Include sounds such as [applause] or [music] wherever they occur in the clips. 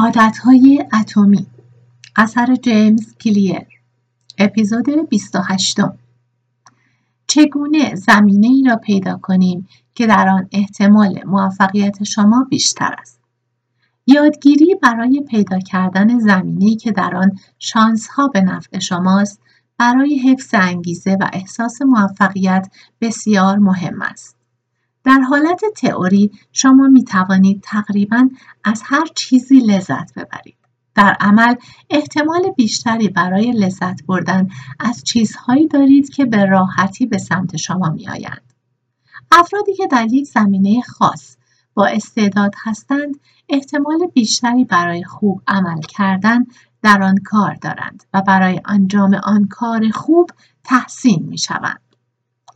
عادتهای اتمی. اثر جیمز کلیر. اپیزود 28 چگونه زمینه ای را پیدا کنیم که در آن احتمال موفقیت شما بیشتر است؟ یادگیری برای پیدا کردن زمینه‌ای که در آن شانس ها به نفع شماست برای حفظ انگیزه و احساس موفقیت بسیار مهم است. در حالت تئوری شما می توانید تقریبا از هر چیزی لذت ببرید. در عمل احتمال بیشتری برای لذت بردن از چیزهایی دارید که به راحتی به سمت شما می آیند. افرادی که در یک زمینه خاص با استعداد هستند احتمال بیشتری برای خوب عمل کردن در آن کار دارند و برای انجام آن کار خوب تحسین می شوند.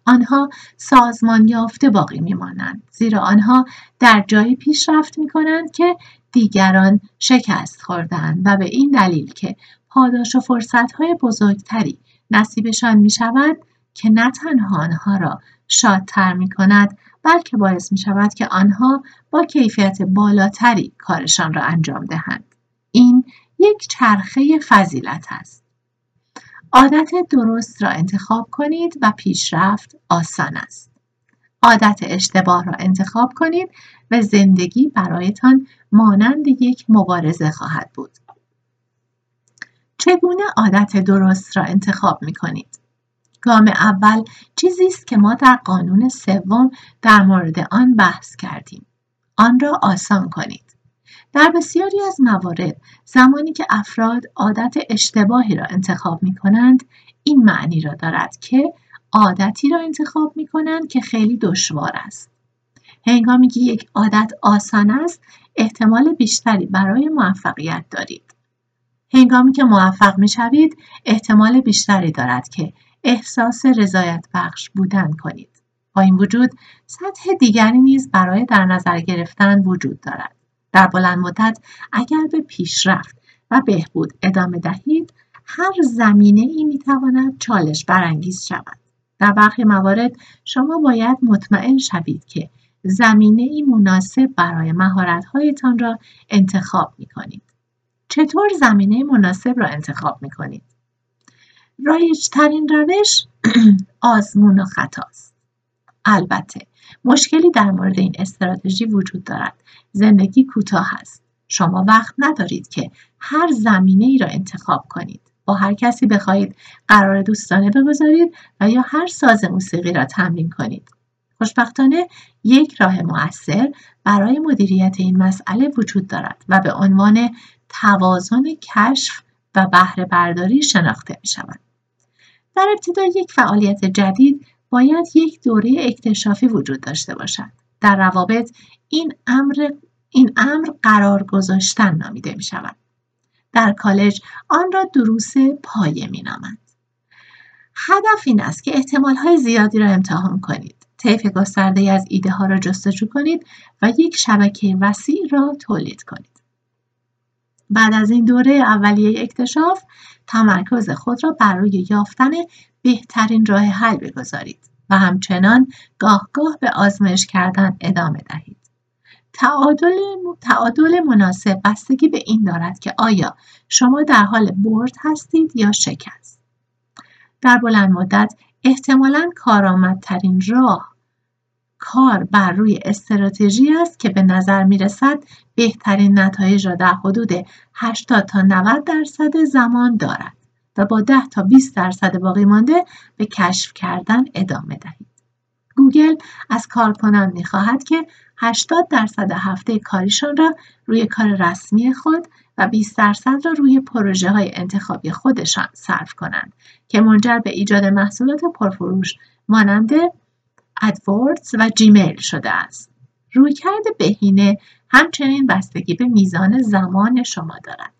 آنها سازمان یافته باقی میمانند زیرا آنها در جایی پیشرفت می کنند که دیگران شکست خوردند و به این دلیل که پاداش و فرصتهای بزرگتری نصیبشان می شود که نه تنها آنها را شادتر می کند بلکه باعث می شود که آنها با کیفیت بالاتری کارشان را انجام دهند. این یک چرخه فضیلت است. عادت درست را انتخاب کنید و پیشرفت آسان است. عادت اشتباه را انتخاب کنید و زندگی برایتان مانند یک مبارزه خواهد بود. چگونه عادت درست را انتخاب می کنید؟ گام اول چیزی است که ما در قانون سوم در مورد آن بحث کردیم. آن را آسان کنید. در بسیاری از موارد زمانی که افراد عادت اشتباهی را انتخاب می کنند این معنی را دارد که عادتی را انتخاب می کنند که خیلی دشوار است. هنگامی که یک عادت آسان است احتمال بیشتری برای موفقیت دارید. هنگامی که موفق می شوید احتمال بیشتری دارد که احساس رضایت بخش بودن کنید. با این وجود سطح دیگری نیز برای در نظر گرفتن وجود دارد. در بلند مدت اگر به پیشرفت و بهبود ادامه دهید هر زمینه ای می تواند چالش برانگیز شود. در برخی موارد شما باید مطمئن شوید که زمینه ای مناسب برای مهارت‌هایتان را انتخاب می کنید. چطور زمینه مناسب را انتخاب می کنید؟ رایجترین روش [clears throat] آزمون و خطاست. البته مشکلی در مورد این استراتژی وجود دارد. زندگی کوتاه است. شما وقت ندارید که هر زمینه ای را انتخاب کنید. با هر کسی بخواهید قرار دوستانه بگذارید و یا هر ساز موسیقی را تمرین کنید. خوشبختانه یک راه مؤثر برای مدیریت این مسئله وجود دارد و به عنوان توازن کشف و بهره برداری شناخته می شود. در ابتدا یک فعالیت جدید باید یک دوره اکتشافی وجود داشته باشد. در روابط این امر این امر قرار گذاشتن نامیده می شود. در کالج آن را دروس پایه می نامند. هدف این است که احتمال های زیادی را امتحان کنید. طیف گسترده از ایده ها را جستجو کنید و یک شبکه وسیع را تولید کنید. بعد از این دوره اولیه اکتشاف تمرکز خود را برای یافتن بهترین راه حل بگذارید و همچنان گاه گاه به آزمایش کردن ادامه دهید. تعادل, تعادل مناسب بستگی به این دارد که آیا شما در حال برد هستید یا شکست. در بلند مدت احتمالا کارآمدترین راه کار بر روی استراتژی است که به نظر می رسد بهترین نتایج را در حدود 80 تا 90 درصد زمان دارد. و با 10 تا 20 درصد باقی مانده به کشف کردن ادامه دهید. گوگل از کارکنان می خواهد که 80 درصد هفته کاریشان را روی کار رسمی خود و 20 درصد را روی پروژه های انتخابی خودشان صرف کنند که منجر به ایجاد محصولات پرفروش مانند ادوردز و جیمیل شده است. رویکرد بهینه همچنین بستگی به میزان زمان شما دارد.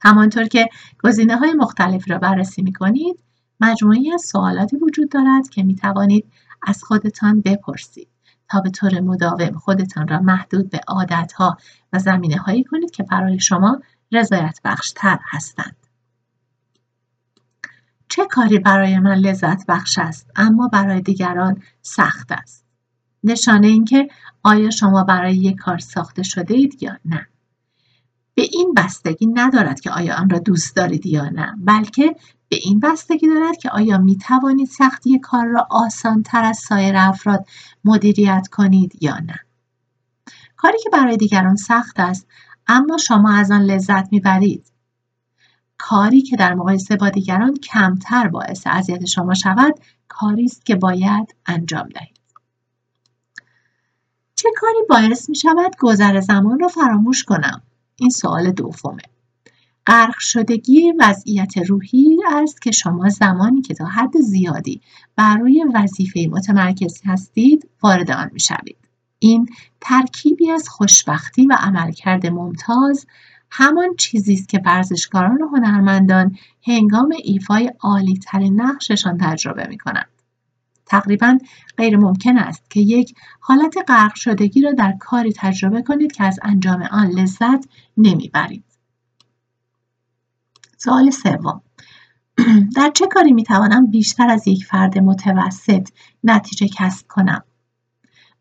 همانطور که گزینه های مختلف را بررسی می کنید مجموعی از سوالاتی وجود دارد که می توانید از خودتان بپرسید تا به طور مداوم خودتان را محدود به ها و زمینه هایی کنید که برای شما رضایت بخشتر هستند. چه کاری برای من لذت بخش است اما برای دیگران سخت است؟ نشانه اینکه آیا شما برای یک کار ساخته شده اید یا نه؟ به این بستگی ندارد که آیا آن را دوست دارید یا نه بلکه به این بستگی دارد که آیا می توانید سختی کار را آسان تر از سایر افراد مدیریت کنید یا نه کاری که برای دیگران سخت است اما شما از آن لذت می‌برید کاری که در مقایسه با دیگران کمتر باعث اذیت شما شود کاری است که باید انجام دهید. چه کاری باعث می شود گذر زمان را فراموش کنم؟ این سوال دومه. غرق شدگی وضعیت روحی است که شما زمانی که تا حد زیادی بر روی وظیفه متمرکز هستید وارد آن می شوید. این ترکیبی از خوشبختی و عملکرد ممتاز همان چیزی است که ورزشکاران و هنرمندان هنگام ایفای عالیترین نقششان تجربه می کنند. تقریبا غیر ممکن است که یک حالت غرق شدگی را در کاری تجربه کنید که از انجام آن لذت نمی‌برید. سوال سوم [clears throat] در چه کاری می توانم بیشتر از یک فرد متوسط نتیجه کسب کنم؟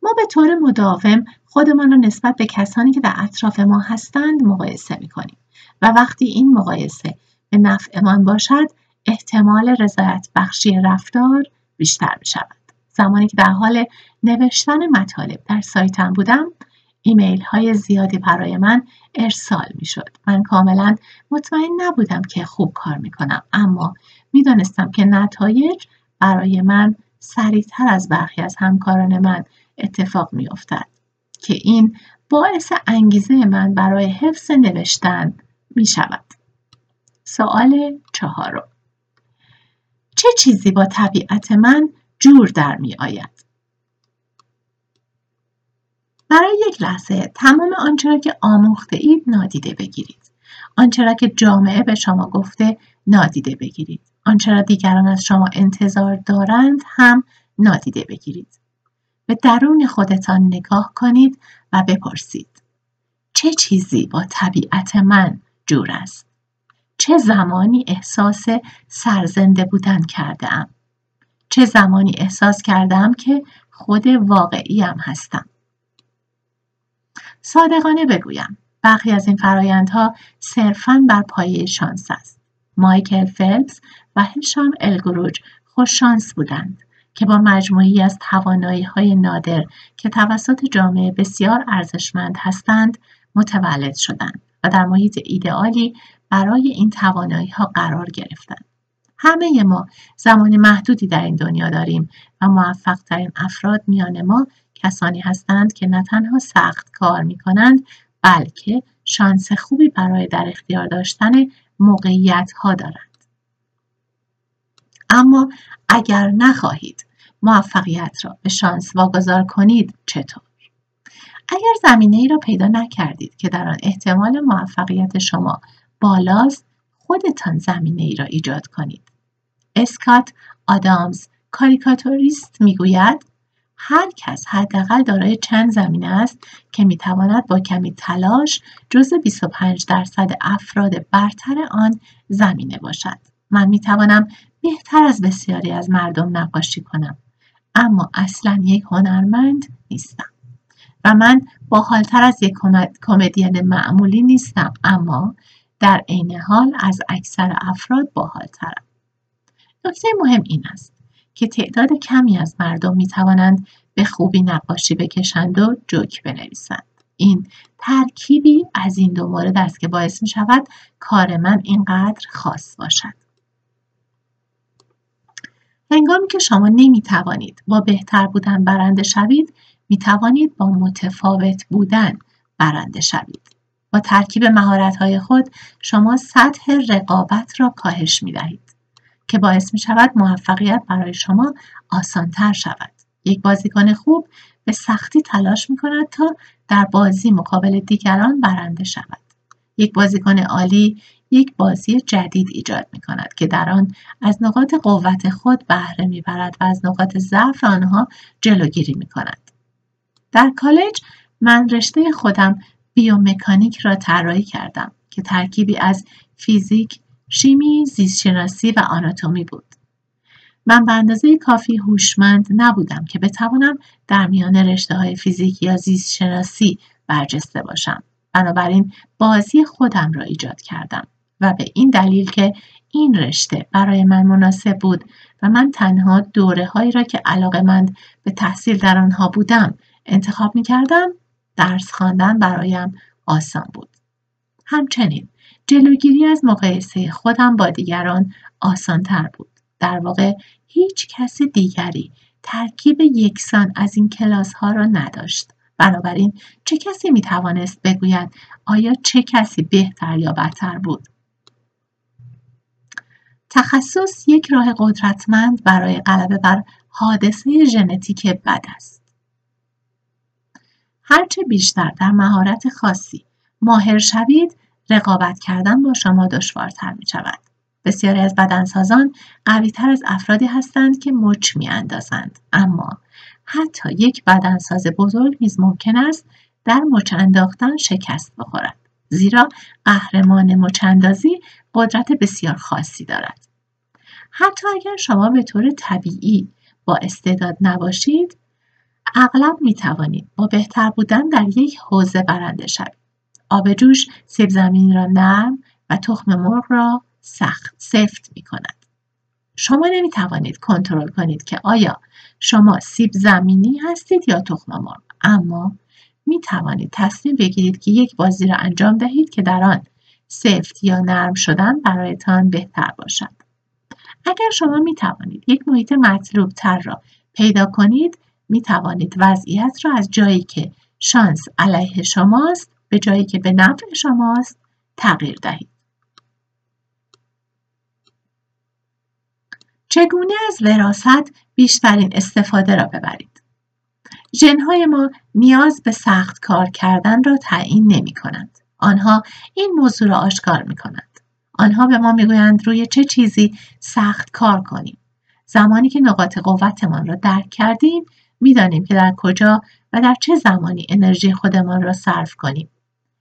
ما به طور مداوم خودمان را نسبت به کسانی که در اطراف ما هستند مقایسه می کنیم و وقتی این مقایسه به نفعمان باشد احتمال رضایت بخشی رفتار بیشتر می شود. زمانی که در حال نوشتن مطالب در سایتم بودم ایمیل های زیادی برای من ارسال می شد. من کاملا مطمئن نبودم که خوب کار می کنم اما می دانستم که نتایج برای من سریعتر از برخی از همکاران من اتفاق می افتد. که این باعث انگیزه من برای حفظ نوشتن می شود. سوال چهارم چه چیزی با طبیعت من جور در می آید؟ برای یک لحظه تمام آنچه را که آموخته اید نادیده بگیرید. آنچه را که جامعه به شما گفته نادیده بگیرید. آنچه را دیگران از شما انتظار دارند هم نادیده بگیرید. به درون خودتان نگاه کنید و بپرسید چه چیزی با طبیعت من جور است؟ چه زمانی احساس سرزنده بودن کرده ام؟ چه زمانی احساس کردم که خود واقعیم هستم؟ صادقانه بگویم برخی از این فرایندها صرفاً بر پایه شانس است. مایکل فلپس و هشام الگروج خوششانس بودند که با مجموعی از توانایی های نادر که توسط جامعه بسیار ارزشمند هستند متولد شدند و در محیط ایدئالی برای این توانایی ها قرار گرفتند. همه ما زمان محدودی در این دنیا داریم و موفق ترین افراد میان ما کسانی هستند که نه تنها سخت کار می کنند بلکه شانس خوبی برای در اختیار داشتن موقعیت ها دارند. اما اگر نخواهید موفقیت را به شانس واگذار کنید چطور؟ اگر زمینه ای را پیدا نکردید که در آن احتمال موفقیت شما بالاست خودتان زمینه ای را ایجاد کنید. اسکات آدامز کاریکاتوریست می‌گوید هر کس حداقل دارای چند زمینه است که می‌تواند با کمی تلاش جز 25 درصد افراد برتر آن زمینه باشد. من می‌توانم بهتر از بسیاری از مردم نقاشی کنم. اما اصلا یک هنرمند نیستم. و من باحالتر از یک کمدین معمولی نیستم اما در عین حال از اکثر افراد باحالترم. نکته مهم این است که تعداد کمی از مردم می توانند به خوبی نقاشی بکشند و جوک بنویسند. این ترکیبی از این دو مورد است که باعث می شود کار من اینقدر خاص باشد. هنگامی که شما نمی توانید با بهتر بودن برنده شوید می توانید با متفاوت بودن برنده شوید. با ترکیب مهارت های خود شما سطح رقابت را کاهش می دهید که باعث می شود موفقیت برای شما آسانتر شود. یک بازیکن خوب به سختی تلاش می کند تا در بازی مقابل دیگران برنده شود. یک بازیکن عالی یک بازی جدید ایجاد می کند که در آن از نقاط قوت خود بهره می برد و از نقاط ضعف آنها جلوگیری می کند. در کالج من رشته خودم بیومکانیک را طراحی کردم که ترکیبی از فیزیک، شیمی، زیستشناسی و آناتومی بود. من به اندازه کافی هوشمند نبودم که بتوانم در میان رشته های فیزیک یا زیستشناسی برجسته باشم بنابراین بازی خودم را ایجاد کردم و به این دلیل که این رشته برای من مناسب بود و من تنها دوره هایی را که علاقه مند به تحصیل در آنها بودم انتخاب می کردم درس خواندن برایم آسان بود. همچنین جلوگیری از مقایسه خودم با دیگران آسان تر بود. در واقع هیچ کس دیگری ترکیب یکسان از این کلاس ها را نداشت. بنابراین چه کسی می توانست بگوید آیا چه کسی بهتر یا بدتر بود؟ تخصص یک راه قدرتمند برای غلبه بر حادثه ژنتیک بد است. هرچه بیشتر در مهارت خاصی ماهر شوید، رقابت کردن با شما دشوارتر می شود. بسیاری از بدنسازان قویتر از افرادی هستند که مچ می اندازند. اما حتی یک بدنساز بزرگ نیز ممکن است در مچ انداختن شکست بخورد. زیرا قهرمان مچندازی قدرت بسیار خاصی دارد. حتی اگر شما به طور طبیعی با استعداد نباشید اغلب می توانید با بهتر بودن در یک حوزه برنده شوید. آب جوش سیب زمین را نرم و تخم مرغ را سخت سفت می کند. شما نمی توانید کنترل کنید که آیا شما سیب زمینی هستید یا تخم مرغ اما می توانید تصمیم بگیرید که یک بازی را انجام دهید که در آن سفت یا نرم شدن برایتان بهتر باشد. اگر شما می توانید یک محیط مطلوب تر را پیدا کنید می توانید وضعیت را از جایی که شانس علیه شماست به جایی که به نفع شماست تغییر دهید. چگونه از وراست بیشترین استفاده را ببرید؟ ژنهای ما نیاز به سخت کار کردن را تعیین نمی کنند. آنها این موضوع را آشکار می کنند. آنها به ما می‌گویند روی چه چیزی سخت کار کنیم. زمانی که نقاط قوتمان را درک کردیم می‌دانیم که در کجا و در چه زمانی انرژی خودمان را صرف کنیم.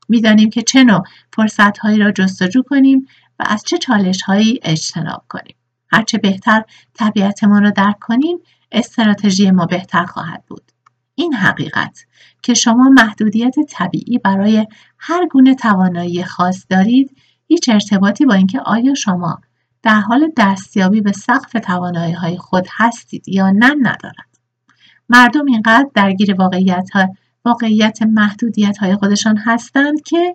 می‌دانیم که چه نوع فرصتهایی را جستجو کنیم و از چه چالشهایی اجتناب کنیم. هرچه بهتر طبیعتمان را درک کنیم استراتژی ما بهتر خواهد بود. این حقیقت که شما محدودیت طبیعی برای هر گونه توانایی خاص دارید هیچ ارتباطی با اینکه آیا شما در حال دستیابی به سقف توانایی های خود هستید یا نه ندارد. مردم اینقدر درگیر واقعیت, ها، واقعیت محدودیت های خودشان هستند که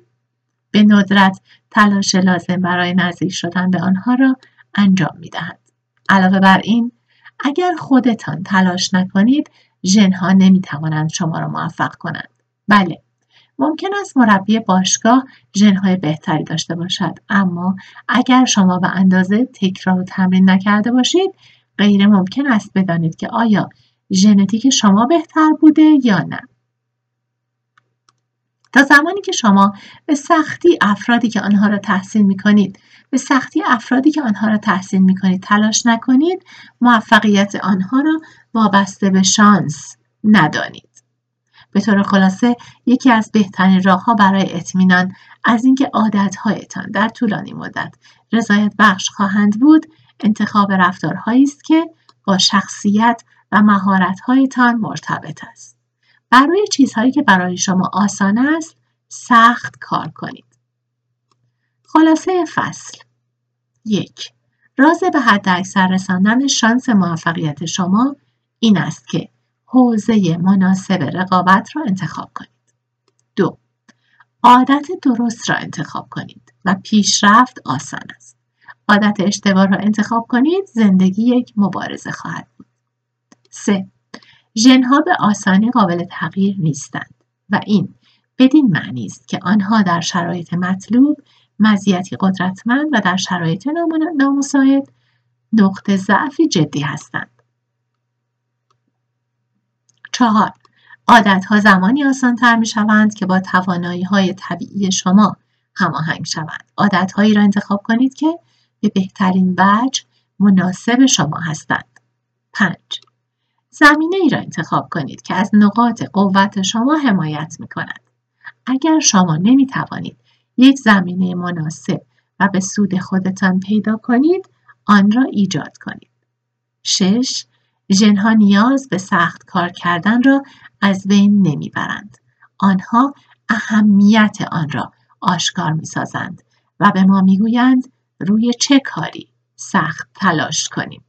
به ندرت تلاش لازم برای نزدیک شدن به آنها را انجام می دهند. علاوه بر این اگر خودتان تلاش نکنید ژنها نمی توانند شما را موفق کنند. بله ممکن است مربی باشگاه ژنهای بهتری داشته باشد اما اگر شما به اندازه تکرار و تمرین نکرده باشید غیر ممکن است بدانید که آیا ژنتیک شما بهتر بوده یا نه تا زمانی که شما به سختی افرادی که آنها را تحصیل می کنید به سختی افرادی که آنها را تحصیل می کنید تلاش نکنید موفقیت آنها را وابسته به شانس ندانید. به طور خلاصه یکی از بهترین راهها برای اطمینان از اینکه عادتهایتان در طولانی مدت رضایت بخش خواهند بود انتخاب رفتارهایی است که با شخصیت و مهارتهایتان مرتبط است. برای چیزهایی که برای شما آسان است سخت کار کنید. خلاصه فصل. یک. راز به حد اکثر رساندن شانس موفقیت شما این است که حوزه مناسب رقابت را انتخاب کنید. دو عادت درست را انتخاب کنید و پیشرفت آسان است. عادت اشتباه را انتخاب کنید زندگی یک مبارزه خواهد بود. سه ژنها به آسانی قابل تغییر نیستند و این بدین معنی است که آنها در شرایط مطلوب مزیتی قدرتمند و در شرایط نامساعد نقطه ضعفی جدی هستند. چهار عادتها زمانی آسانتر می شوند که با توانایی های طبیعی شما هماهنگ شوند. عادتهایی را انتخاب کنید که به بهترین وجه مناسب شما هستند. 5. زمینه ای را انتخاب کنید که از نقاط قوت شما حمایت می کند. اگر شما نمی توانید یک زمینه مناسب و به سود خودتان پیدا کنید آن را ایجاد کنید. 6. ژنها نیاز به سخت کار کردن را از بین نمی‌برند. آنها اهمیت آن را آشکار می سازند و به ما می‌گویند روی چه کاری سخت تلاش کنیم